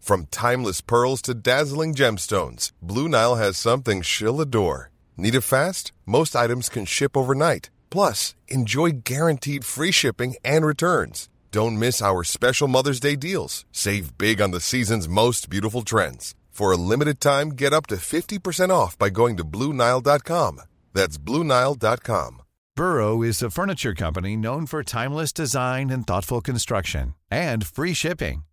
From timeless pearls to dazzling gemstones, Blue Nile has something she'll adore. Need it fast? Most items can ship overnight. Plus, enjoy guaranteed free shipping and returns. Don't miss our special Mother's Day deals. Save big on the season's most beautiful trends. For a limited time, get up to 50% off by going to BlueNile.com. That's BlueNile.com. Burrow is a furniture company known for timeless design and thoughtful construction and free shipping,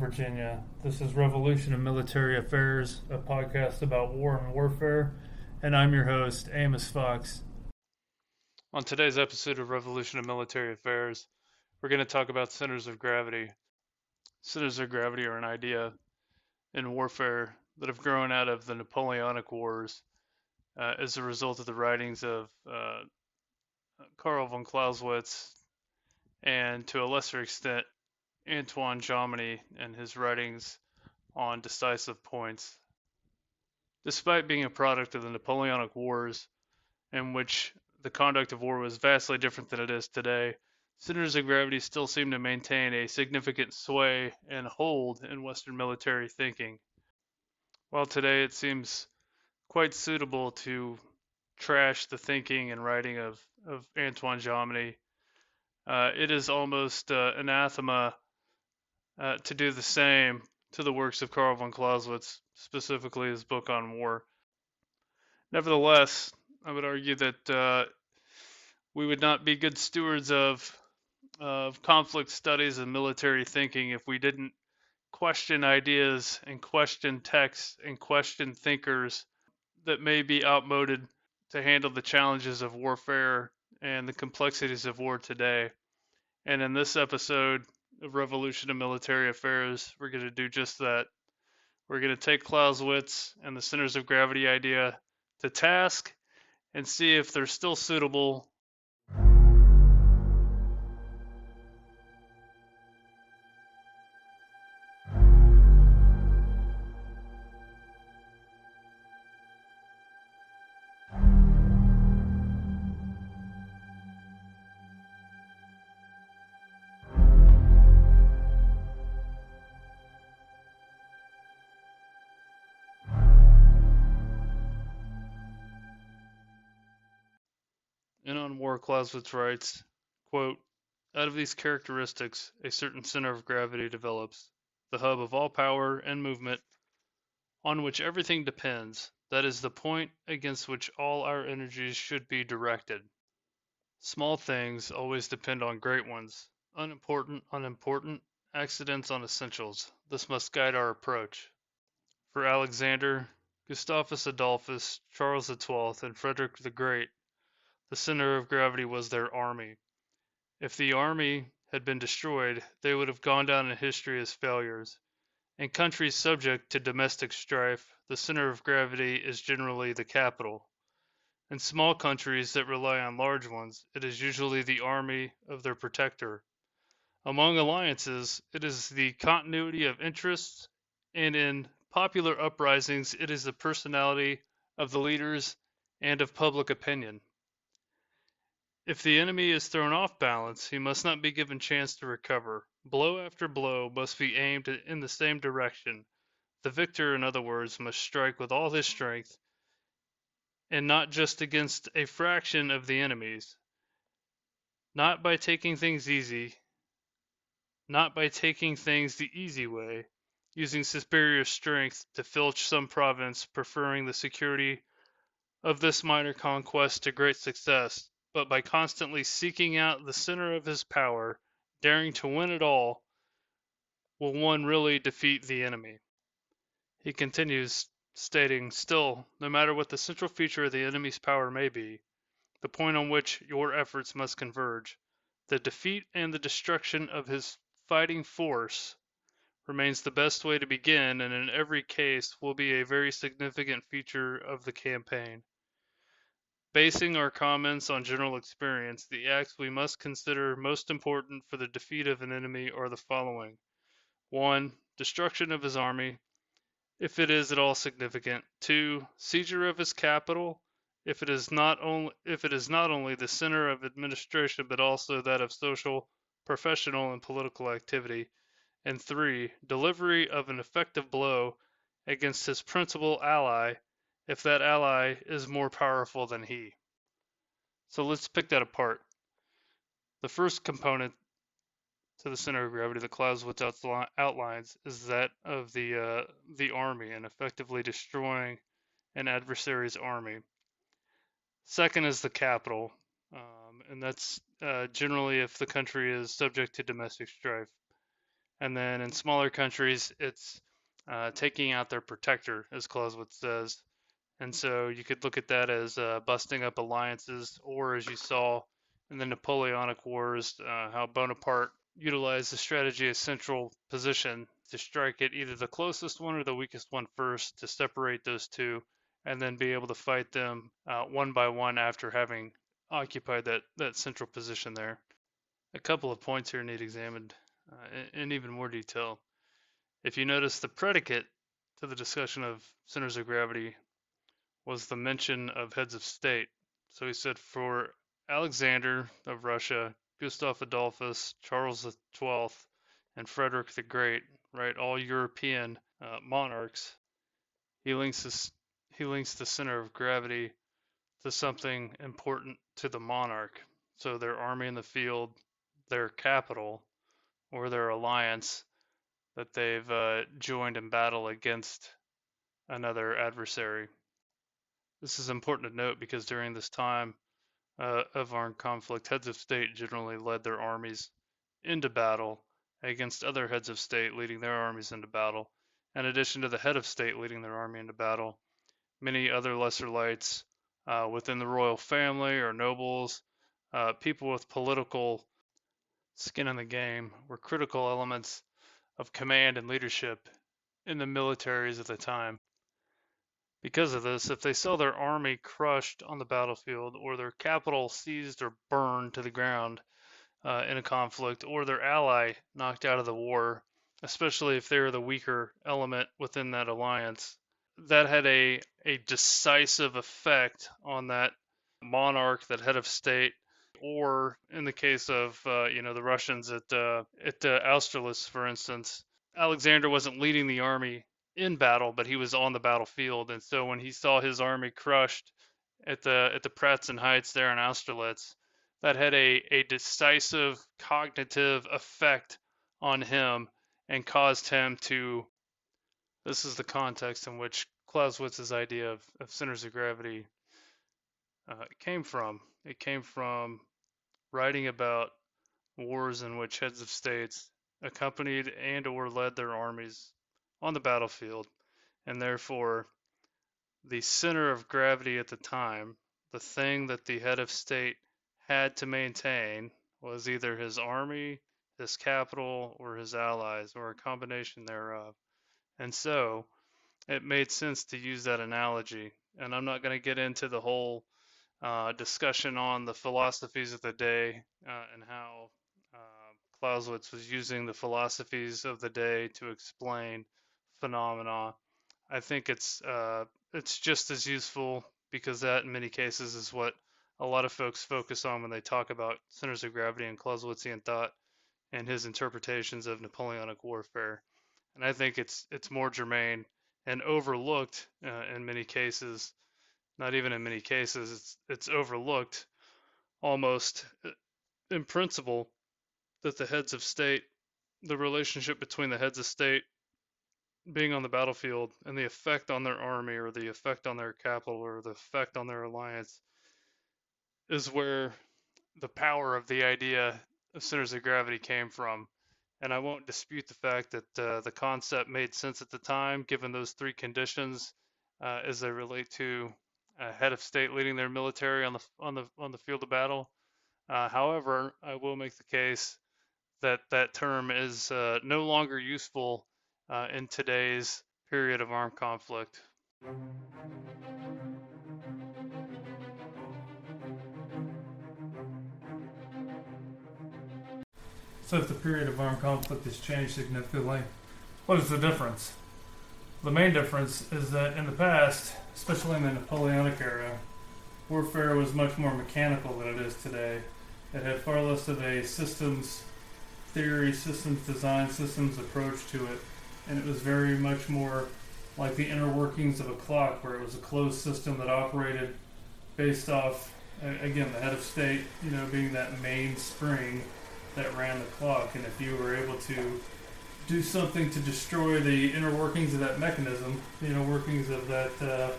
Virginia. This is Revolution of Military Affairs, a podcast about war and warfare, and I'm your host, Amos Fox. On today's episode of Revolution of Military Affairs, we're going to talk about centers of gravity. Centers of gravity are an idea in warfare that have grown out of the Napoleonic Wars uh, as a result of the writings of uh, Karl von Clausewitz and, to a lesser extent, Antoine Jomini and his writings on decisive points. Despite being a product of the Napoleonic Wars, in which the conduct of war was vastly different than it is today, centers of gravity still seem to maintain a significant sway and hold in Western military thinking. While today it seems quite suitable to trash the thinking and writing of, of Antoine Jomini, uh, it is almost uh, anathema uh, to do the same to the works of Karl von Clausewitz, specifically his book on war. Nevertheless, I would argue that uh, we would not be good stewards of of conflict studies and military thinking if we didn't question ideas and question texts and question thinkers that may be outmoded to handle the challenges of warfare and the complexities of war today. And in this episode, of Revolution of Military Affairs, we're going to do just that. We're going to take Clausewitz and the centers of gravity idea to task and see if they're still suitable War, Clausewitz writes, quote, Out of these characteristics, a certain center of gravity develops, the hub of all power and movement, on which everything depends, that is the point against which all our energies should be directed. Small things always depend on great ones, unimportant on important, accidents on essentials. This must guide our approach. For Alexander, Gustavus Adolphus, Charles XII, and Frederick the Great, the center of gravity was their army. If the army had been destroyed, they would have gone down in history as failures. In countries subject to domestic strife, the center of gravity is generally the capital. In small countries that rely on large ones, it is usually the army of their protector. Among alliances, it is the continuity of interests, and in popular uprisings, it is the personality of the leaders and of public opinion. If the enemy is thrown off balance, he must not be given chance to recover. Blow after blow must be aimed in the same direction. The victor, in other words, must strike with all his strength, and not just against a fraction of the enemies. Not by taking things easy, not by taking things the easy way, using superior strength to filch some province, preferring the security of this minor conquest to great success, but by constantly seeking out the center of his power, daring to win it all, will one really defeat the enemy. He continues, stating, Still, no matter what the central feature of the enemy's power may be, the point on which your efforts must converge, the defeat and the destruction of his fighting force remains the best way to begin and in every case will be a very significant feature of the campaign. Basing our comments on general experience, the acts we must consider most important for the defeat of an enemy are the following. 1. Destruction of his army, if it is at all significant. 2. Seizure of his capital, if it is not only if it is not only the center of administration but also that of social, professional and political activity. And 3. Delivery of an effective blow against his principal ally if that ally is more powerful than he. So let's pick that apart. The first component to the center of gravity that Clausewitz outlines is that of the uh, the army and effectively destroying an adversary's army. Second is the capital, um, and that's uh, generally if the country is subject to domestic strife. And then in smaller countries, it's uh, taking out their protector, as Clausewitz says, and so you could look at that as uh, busting up alliances, or as you saw in the Napoleonic Wars, uh, how Bonaparte utilized the strategy of central position to strike at either the closest one or the weakest one first to separate those two, and then be able to fight them uh, one by one after having occupied that, that central position there. A couple of points here need examined uh, in, in even more detail. If you notice the predicate to the discussion of centers of gravity was the mention of heads of state. So he said for Alexander of Russia, Gustav Adolphus, Charles XII, and Frederick the Great, right, all European uh, monarchs, he links this, he links the center of gravity to something important to the monarch. So their army in the field, their capital, or their alliance that they've uh, joined in battle against another adversary. This is important to note because during this time uh, of armed conflict, heads of state generally led their armies into battle against other heads of state leading their armies into battle. In addition to the head of state leading their army into battle, many other lesser lights uh, within the royal family or nobles, uh, people with political skin in the game, were critical elements of command and leadership in the militaries of the time. Because of this, if they saw their army crushed on the battlefield, or their capital seized or burned to the ground uh, in a conflict, or their ally knocked out of the war, especially if they were the weaker element within that alliance, that had a, a decisive effect on that monarch, that head of state, or in the case of uh, you know the Russians at uh, at uh, Austerlitz, for instance, Alexander wasn't leading the army in battle, but he was on the battlefield. And so when he saw his army crushed at the at the Pratzen Heights there in Austerlitz, that had a, a decisive cognitive effect on him and caused him to this is the context in which Clausewitz's idea of, of centers of gravity uh, came from. It came from writing about wars in which heads of states accompanied and or led their armies on the battlefield, and therefore the center of gravity at the time, the thing that the head of state had to maintain, was either his army, his capital, or his allies, or a combination thereof. And so it made sense to use that analogy. And I'm not going to get into the whole uh, discussion on the philosophies of the day uh, and how uh, Clausewitz was using the philosophies of the day to explain phenomena. I think it's uh, it's just as useful because that in many cases is what a lot of folks focus on when they talk about centers of gravity and Clausewitzian thought and his interpretations of Napoleonic warfare. And I think it's it's more germane and overlooked uh, in many cases. Not even in many cases, it's it's overlooked almost uh, in principle that the heads of state, the relationship between the heads of state being on the battlefield and the effect on their army or the effect on their capital or the effect on their alliance is where the power of the idea of centers of gravity came from. And I won't dispute the fact that uh, the concept made sense at the time, given those three conditions uh, as they relate to a head of state leading their military on the on the on the field of battle. Uh, however, I will make the case that that term is uh, no longer useful uh, in today's period of armed conflict. So if the period of armed conflict has changed significantly, what is the difference? The main difference is that in the past, especially in the Napoleonic era, warfare was much more mechanical than it is today. It had far less of a systems theory, systems design, systems approach to it, and it was very much more like the inner workings of a clock, where it was a closed system that operated based off, again, the head of state, you know, being that main spring that ran the clock, and if you were able to do something to destroy the inner workings of that mechanism, the inner workings of that uh,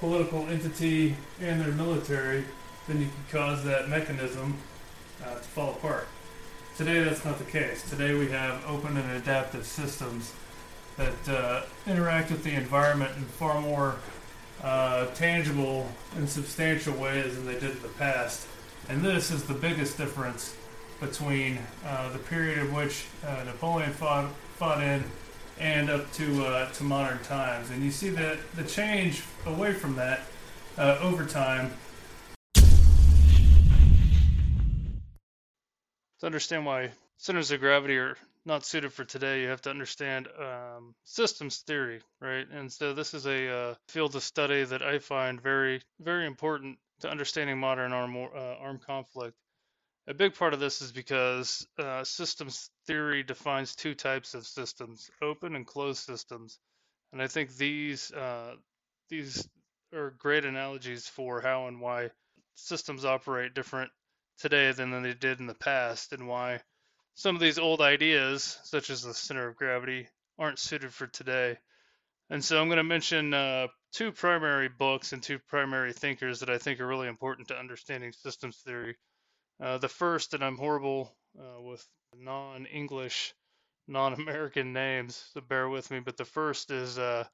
political entity and their military, then you could cause that mechanism uh, to fall apart. Today, that's not the case. Today, we have open and adaptive systems that uh, interact with the environment in far more uh, tangible and substantial ways than they did in the past. And this is the biggest difference between uh, the period in which uh, Napoleon fought, fought in and up to uh, to modern times. And you see that the change away from that uh, over time to understand why centers of gravity are not suited for today, you have to understand um, systems theory, right? And so this is a uh, field of study that I find very, very important to understanding modern armed, uh, armed conflict. A big part of this is because uh, systems theory defines two types of systems: open and closed systems. And I think these uh, these are great analogies for how and why systems operate different today than they did in the past, and why some of these old ideas, such as the center of gravity, aren't suited for today. And so I'm going to mention uh, two primary books and two primary thinkers that I think are really important to understanding systems theory. Uh, the first, and I'm horrible uh, with non English, non American names, so bear with me, but the first is uh,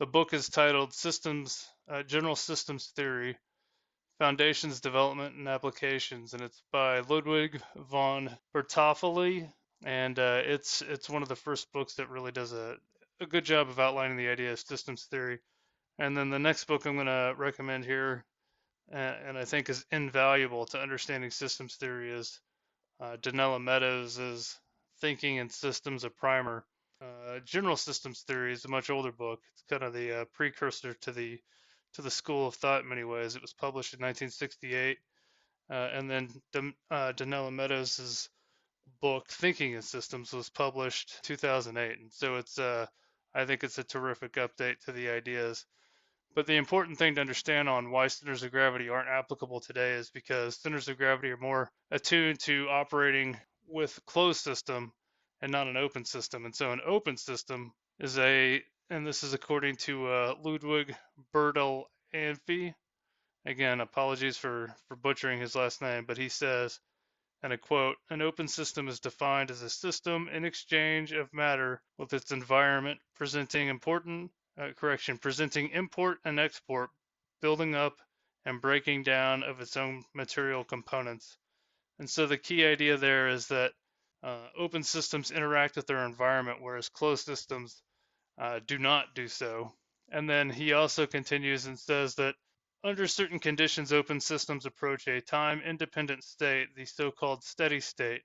the book is titled Systems, uh, General Systems Theory Foundations, Development, and Applications, and it's by Ludwig von Bertalanffy, and uh, it's it's one of the first books that really does a, a good job of outlining the idea of systems theory. And then the next book I'm going to recommend here, uh, and I think is invaluable to understanding systems theory, is uh, Donella Meadows' Thinking in Systems, a Primer. Uh, General Systems Theory is a much older book. It's kind of the uh, precursor to the to the school of thought in many ways. It was published in 1968, uh, and then uh, Donella Meadows' book Thinking in Systems was published 2008. And so it's uh, I think it's a terrific update to the ideas. But the important thing to understand on why centers of gravity aren't applicable today is because centers of gravity are more attuned to operating with closed system and not an open system. And so an open system is a and this is according to uh, Ludwig Berdal Anfi. Again, apologies for, for butchering his last name, but he says, and a quote, an open system is defined as a system in exchange of matter with its environment presenting important, uh, correction, presenting import and export, building up and breaking down of its own material components. And so the key idea there is that uh, open systems interact with their environment, whereas closed systems uh, do not do so. And then he also continues and says that under certain conditions, open systems approach a time independent state, the so called steady state.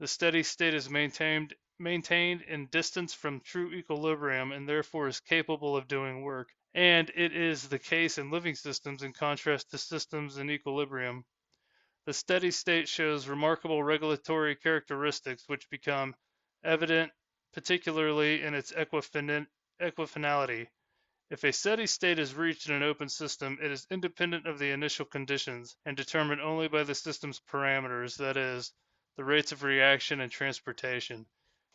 The steady state is maintained, maintained in distance from true equilibrium and therefore is capable of doing work and it is the case in living systems in contrast to systems in equilibrium. The steady state shows remarkable regulatory characteristics which become evident particularly in its equifinality. If a steady state is reached in an open system, it is independent of the initial conditions and determined only by the system's parameters, that is, the rates of reaction and transportation.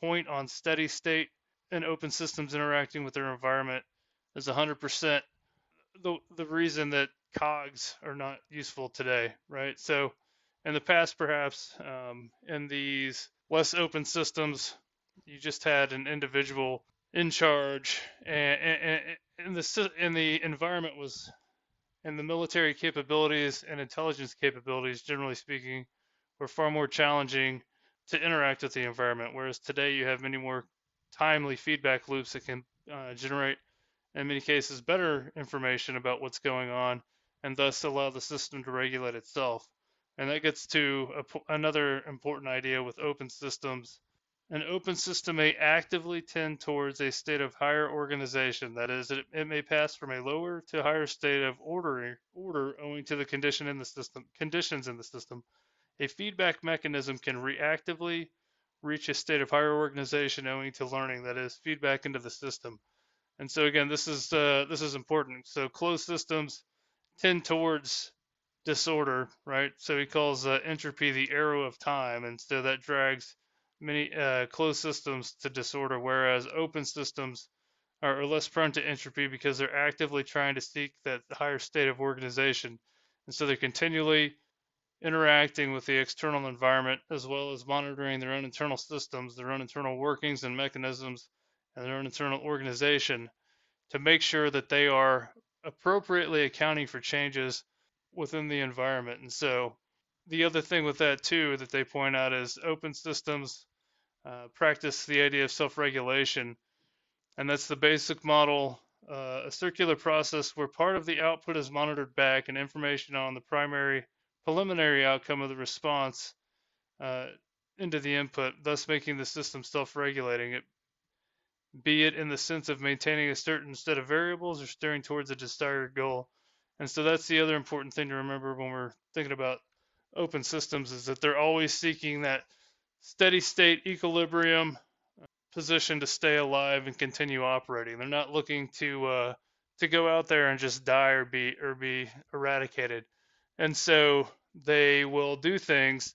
Point on steady state and open systems interacting with their environment is 100% the, the reason that cogs are not useful today, right? So, in the past, perhaps um, in these less open systems, you just had an individual in charge, and, and, and the and the environment was, and the military capabilities and intelligence capabilities, generally speaking, were far more challenging to interact with the environment. Whereas today, you have many more timely feedback loops that can uh, generate in many cases, better information about what's going on and thus allow the system to regulate itself. And that gets to a, another important idea with open systems. An open system may actively tend towards a state of higher organization. That is, it, it may pass from a lower to higher state of order, order owing to the condition in the system, conditions in the system. A feedback mechanism can reactively reach a state of higher organization owing to learning, that is, feedback into the system. And so again, this is uh, this is important. So closed systems tend towards disorder, right? So he calls uh, entropy the arrow of time, and so that drags many uh, closed systems to disorder, whereas open systems are, are less prone to entropy because they're actively trying to seek that higher state of organization, and so they're continually interacting with the external environment as well as monitoring their own internal systems, their own internal workings and mechanisms and their own internal organization to make sure that they are appropriately accounting for changes within the environment. And so the other thing with that too that they point out is open systems uh, practice the idea of self-regulation, and that's the basic model, uh, a circular process where part of the output is monitored back and information on the primary preliminary outcome of the response uh, into the input, thus making the system self-regulating. It be it in the sense of maintaining a certain set of variables or steering towards a desired goal. And so that's the other important thing to remember when we're thinking about open systems is that they're always seeking that steady state equilibrium position to stay alive and continue operating. They're not looking to uh, to go out there and just die or be or be eradicated. And so they will do things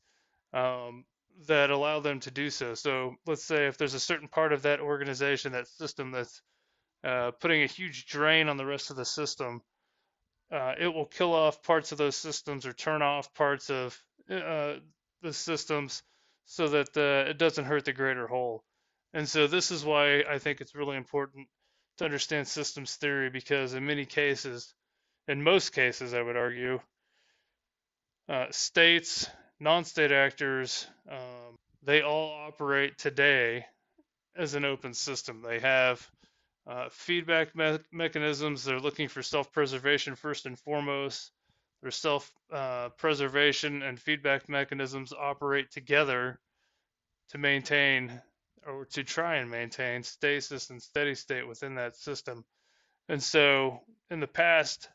um, that allow them to do so. So let's say if there's a certain part of that organization, that system that's uh, putting a huge drain on the rest of the system, uh, it will kill off parts of those systems or turn off parts of uh, the systems so that it doesn't hurt the greater whole. And so this is why I think it's really important to understand systems theory because in many cases, in most cases, I would argue, uh, states non-state actors, um, they all operate today as an open system. They have uh, feedback me- mechanisms. They're looking for self-preservation first and foremost. Their self-preservation uh, and feedback mechanisms operate together to maintain or to try and maintain stasis and steady state within that system. And so in the past,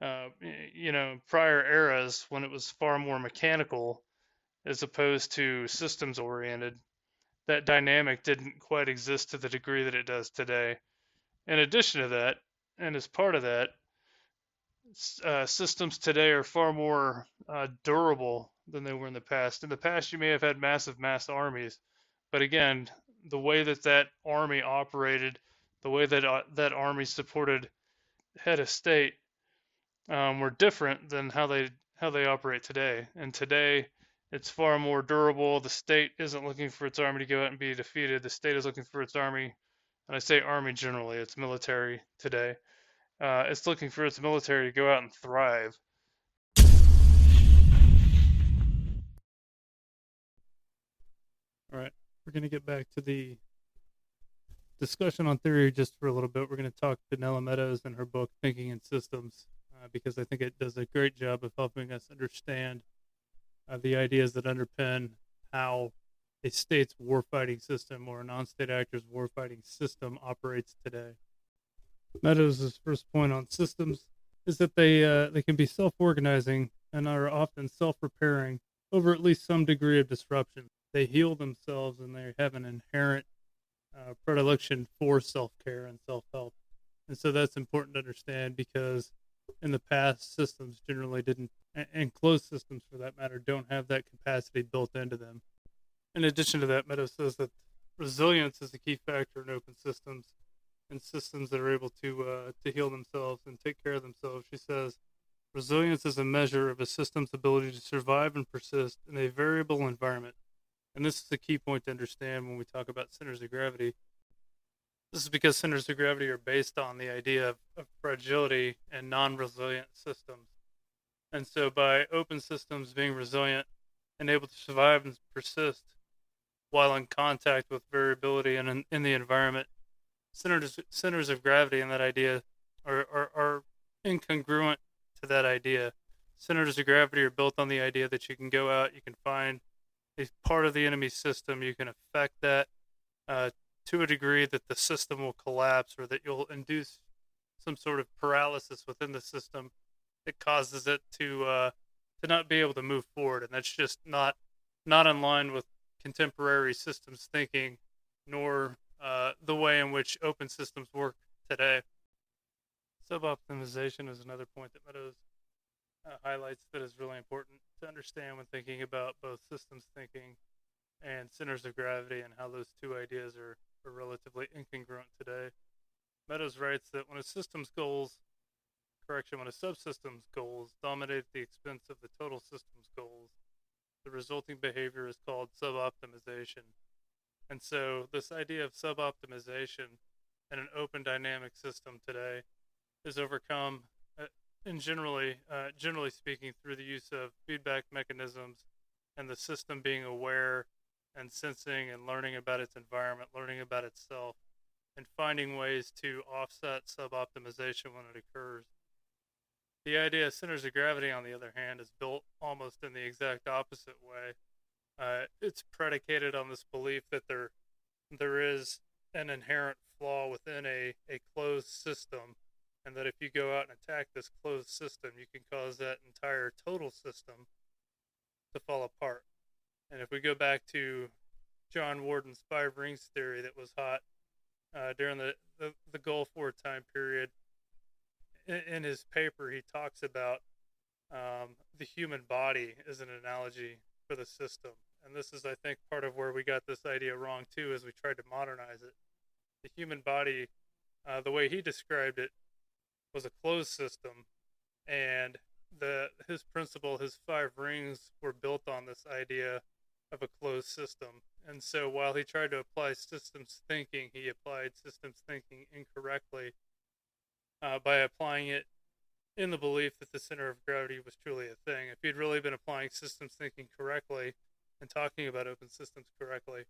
uh, you know, prior eras when it was far more mechanical as opposed to systems oriented, that dynamic didn't quite exist to the degree that it does today. In addition to that, and as part of that, uh, systems today are far more uh, durable than they were in the past. In the past, you may have had massive mass armies, but again, the way that that army operated, the way that uh, that army supported head of state, um, were different than how they how they operate today. And today, it's far more durable. The state isn't looking for its army to go out and be defeated. The state is looking for its army, and I say army generally, it's military today. Uh, it's looking for its military to go out and thrive. All right, we're going to get back to the discussion on theory just for a little bit. We're going to talk Donella Meadows and her book, Thinking in Systems uh, because I think it does a great job of helping us understand uh, the ideas that underpin how a state's warfighting system or a non-state actor's warfighting system operates today. Meadows' first point on systems is that they uh, they can be self-organizing and are often self-repairing over at least some degree of disruption. They heal themselves and they have an inherent uh, predilection for self-care and self-help. And so that's important to understand because in the past, systems generally didn't, and closed systems for that matter, don't have that capacity built into them. In addition to that, Meadows says that resilience is a key factor in open systems and systems that are able to uh, to heal themselves and take care of themselves. She says, resilience is a measure of a system's ability to survive and persist in a variable environment. And this is a key point to understand when we talk about centers of gravity. This is because centers of gravity are based on the idea of, of fragility and non resilient systems. And so, by open systems being resilient and able to survive and persist while in contact with variability and in, in the environment, centers, centers of gravity and that idea are, are, are incongruent to that idea. Centers of gravity are built on the idea that you can go out, you can find a part of the enemy system, you can affect that uh, to a degree that the system will collapse or that you'll induce some sort of paralysis within the system that causes it to uh, to not be able to move forward, and that's just not not in line with contemporary systems thinking, nor uh, the way in which open systems work today. Suboptimization is another point that Meadows uh, highlights that is really important to understand when thinking about both systems thinking and centers of gravity and how those two ideas are, are relatively incongruent today. Meadows writes that when a system's goals, correction, when a subsystem's goals dominate at the expense of the total system's goals, the resulting behavior is called suboptimization. And so, this idea of suboptimization in an open dynamic system today is overcome, uh, generally, uh, generally speaking, through the use of feedback mechanisms and the system being aware and sensing and learning about its environment, learning about itself, and finding ways to offset suboptimization when it occurs. The idea of centers of gravity, on the other hand, is built almost in the exact opposite way. Uh, it's predicated on this belief that there there is an inherent flaw within a, a closed system, and that if you go out and attack this closed system, you can cause that entire total system to fall apart. And if we go back to John Warden's five rings theory that was hot uh, during the, the, the, Gulf War time period, in, in his paper, he talks about um, the human body as an analogy for the system. And this is, I think, part of where we got this idea wrong too, as we tried to modernize it. The human body, uh, the way he described it, was a closed system, and the his principle, his five rings, were built on this idea of a closed system. And so while he tried to apply systems thinking, he applied systems thinking incorrectly uh, by applying it in the belief that the center of gravity was truly a thing. If he'd really been applying systems thinking correctly and talking about open systems correctly,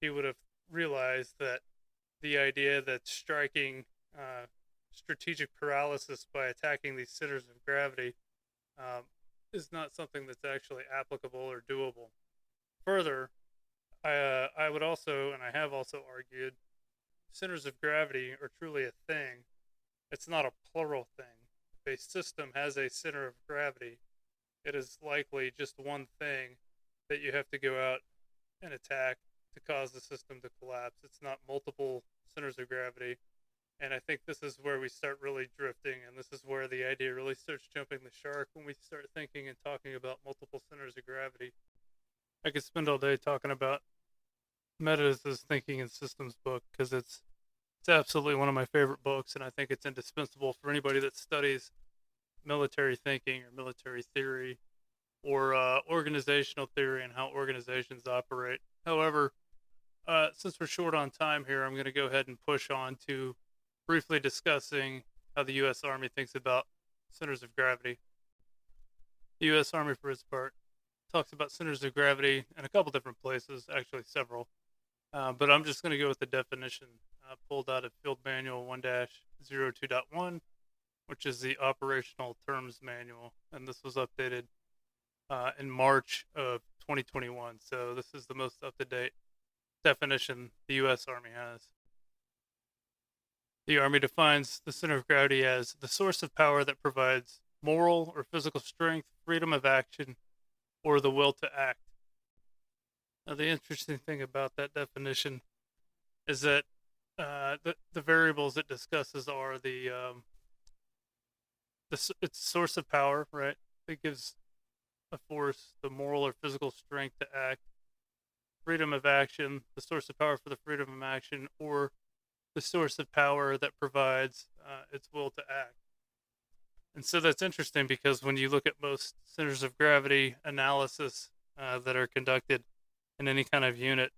he would have realized that the idea that striking uh, strategic paralysis by attacking these centers of gravity um, is not something that's actually applicable or doable. Further, I, uh, I would also, and I have also argued, centers of gravity are truly a thing. It's not a plural thing. If a system has a center of gravity, it is likely just one thing that you have to go out and attack to cause the system to collapse. It's not multiple centers of gravity. And I think this is where we start really drifting, and this is where the idea really starts jumping the shark when we start thinking and talking about multiple centers of gravity. I could spend all day talking about Meadows' Thinking in Systems book because it's it's absolutely one of my favorite books, and I think it's indispensable for anybody that studies military thinking or military theory or uh, organizational theory and how organizations operate. However, uh, since we're short on time here, I'm going to go ahead and push on to briefly discussing how the U.S. Army thinks about centers of gravity. The U.S. Army, for its part, talks about centers of gravity in a couple different places, actually several. Uh, but I'm just going to go with the definition uh, pulled out of Field Manual 1 02.1, which is the operational terms manual. And this was updated uh, in March of 2021. So this is the most up to date definition the U.S. Army has. The Army defines the center of gravity as the source of power that provides moral or physical strength, freedom of action, or the will to act. Now, the interesting thing about that definition is that uh, the the variables it discusses are the um, the its source of power, right? It gives a force the moral or physical strength to act, freedom of action, the source of power for the freedom of action, or the source of power that provides uh, its will to act. And so that's interesting because when you look at most centers of gravity analysis uh, that are conducted in any kind of unit,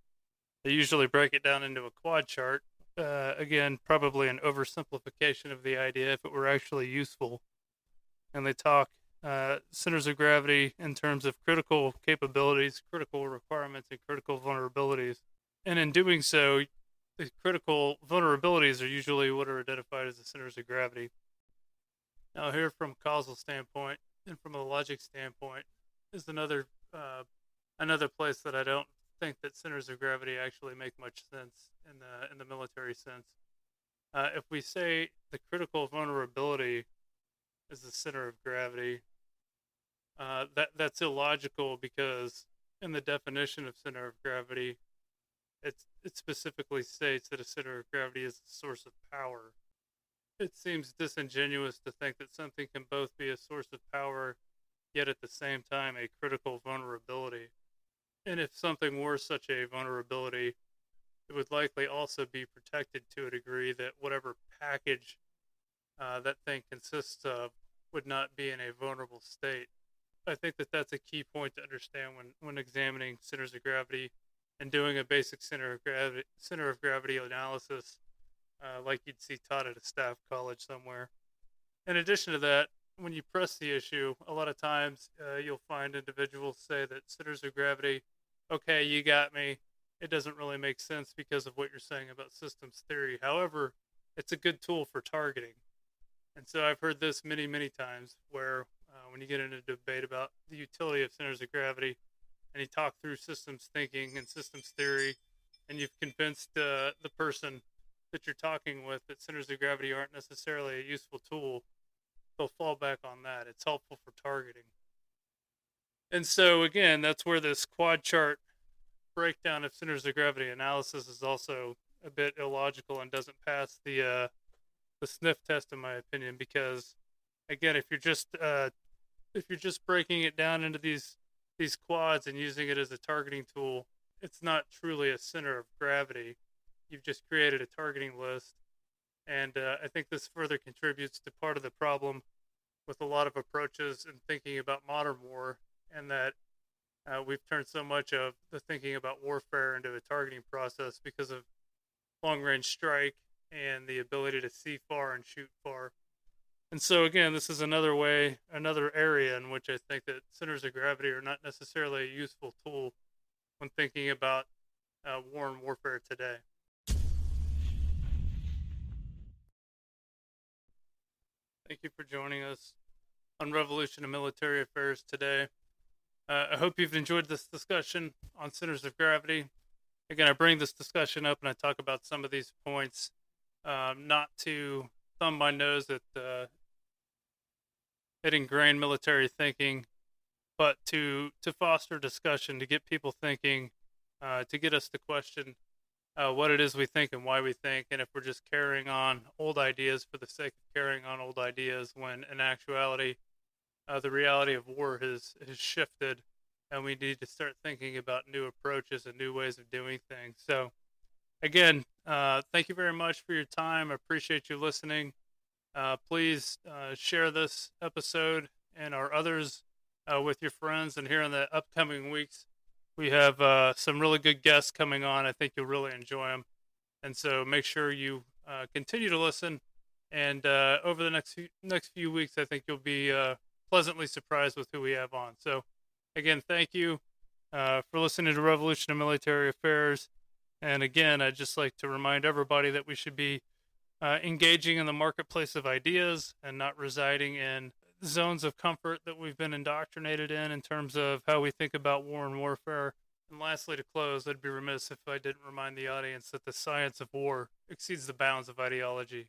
they usually break it down into a quad chart. Uh, again, probably an oversimplification of the idea if it were actually useful. And they talk uh, centers of gravity in terms of critical capabilities, critical requirements, and critical vulnerabilities. And in doing so, the critical vulnerabilities are usually what are identified as the centers of gravity. Now, here from causal standpoint and from a logic standpoint is another uh, another place that I don't think that centers of gravity actually make much sense in the in the military sense. Uh, if we say the critical vulnerability is the center of gravity, uh, that that's illogical because in the definition of center of gravity, it it specifically states that a center of gravity is a source of power. It seems disingenuous to think that something can both be a source of power, yet at the same time a critical vulnerability. And if something were such a vulnerability, it would likely also be protected to a degree that whatever package uh, that thing consists of would not be in a vulnerable state. I think that that's a key point to understand when, when examining centers of gravity and doing a basic center of gravity center of gravity analysis, uh, like you'd see taught at a staff college somewhere. In addition to that, when you press the issue, a lot of times uh, you'll find individuals say that centers of gravity, okay, you got me. It doesn't really make sense because of what you're saying about systems theory. However, it's a good tool for targeting. And so I've heard this many, many times where uh, when you get into a debate about the utility of centers of gravity, and you talk through systems thinking and systems theory, and you've convinced uh, the person that you're talking with that centers of gravity aren't necessarily a useful tool, they'll fall back on that. It's helpful for targeting. And so, again, that's where this quad chart breakdown of centers of gravity analysis is also a bit illogical and doesn't pass the uh, the sniff test, in my opinion, because again, if you're just uh, if you're just breaking it down into these these quads and using it as a targeting tool, it's not truly a center of gravity. You've just created a targeting list, and uh, I think this further contributes to part of the problem with a lot of approaches and thinking about modern war, and that uh, we've turned so much of the thinking about warfare into a targeting process because of long range strike and the ability to see far and shoot far. And so again, this is another way, another area in which I think that centers of gravity are not necessarily a useful tool when thinking about uh, war and warfare today. Thank you for joining us on Revolution and Military Affairs today. Uh, I hope you've enjoyed this discussion on centers of gravity. Again, I bring this discussion up and I talk about some of these points, um, not to thumb my nose at uh, ingrained military thinking, but to to foster discussion, to get people thinking, uh, to get us to question uh, what it is we think and why we think, and if we're just carrying on old ideas for the sake of carrying on old ideas, when in actuality, uh, the reality of war has has shifted, and we need to start thinking about new approaches and new ways of doing things. So, again, uh, thank you very much for your time. I appreciate you listening. Uh, please uh, share this episode and our others uh, with your friends. And here in the upcoming weeks, we have uh, some really good guests coming on. I think you'll really enjoy them. And so make sure you continue to listen. And over the next few, next few weeks, I think you'll be pleasantly surprised with who we have on. So, again, thank you for listening to Revolution of Military Affairs. And again, I'd just like to remind everybody that we should be uh, engaging in the marketplace of ideas and not residing in zones of comfort that we've been indoctrinated in in terms of how we think about war and warfare. And lastly, to close, I'd be remiss if I didn't remind the audience that the science of war exceeds the bounds of ideology.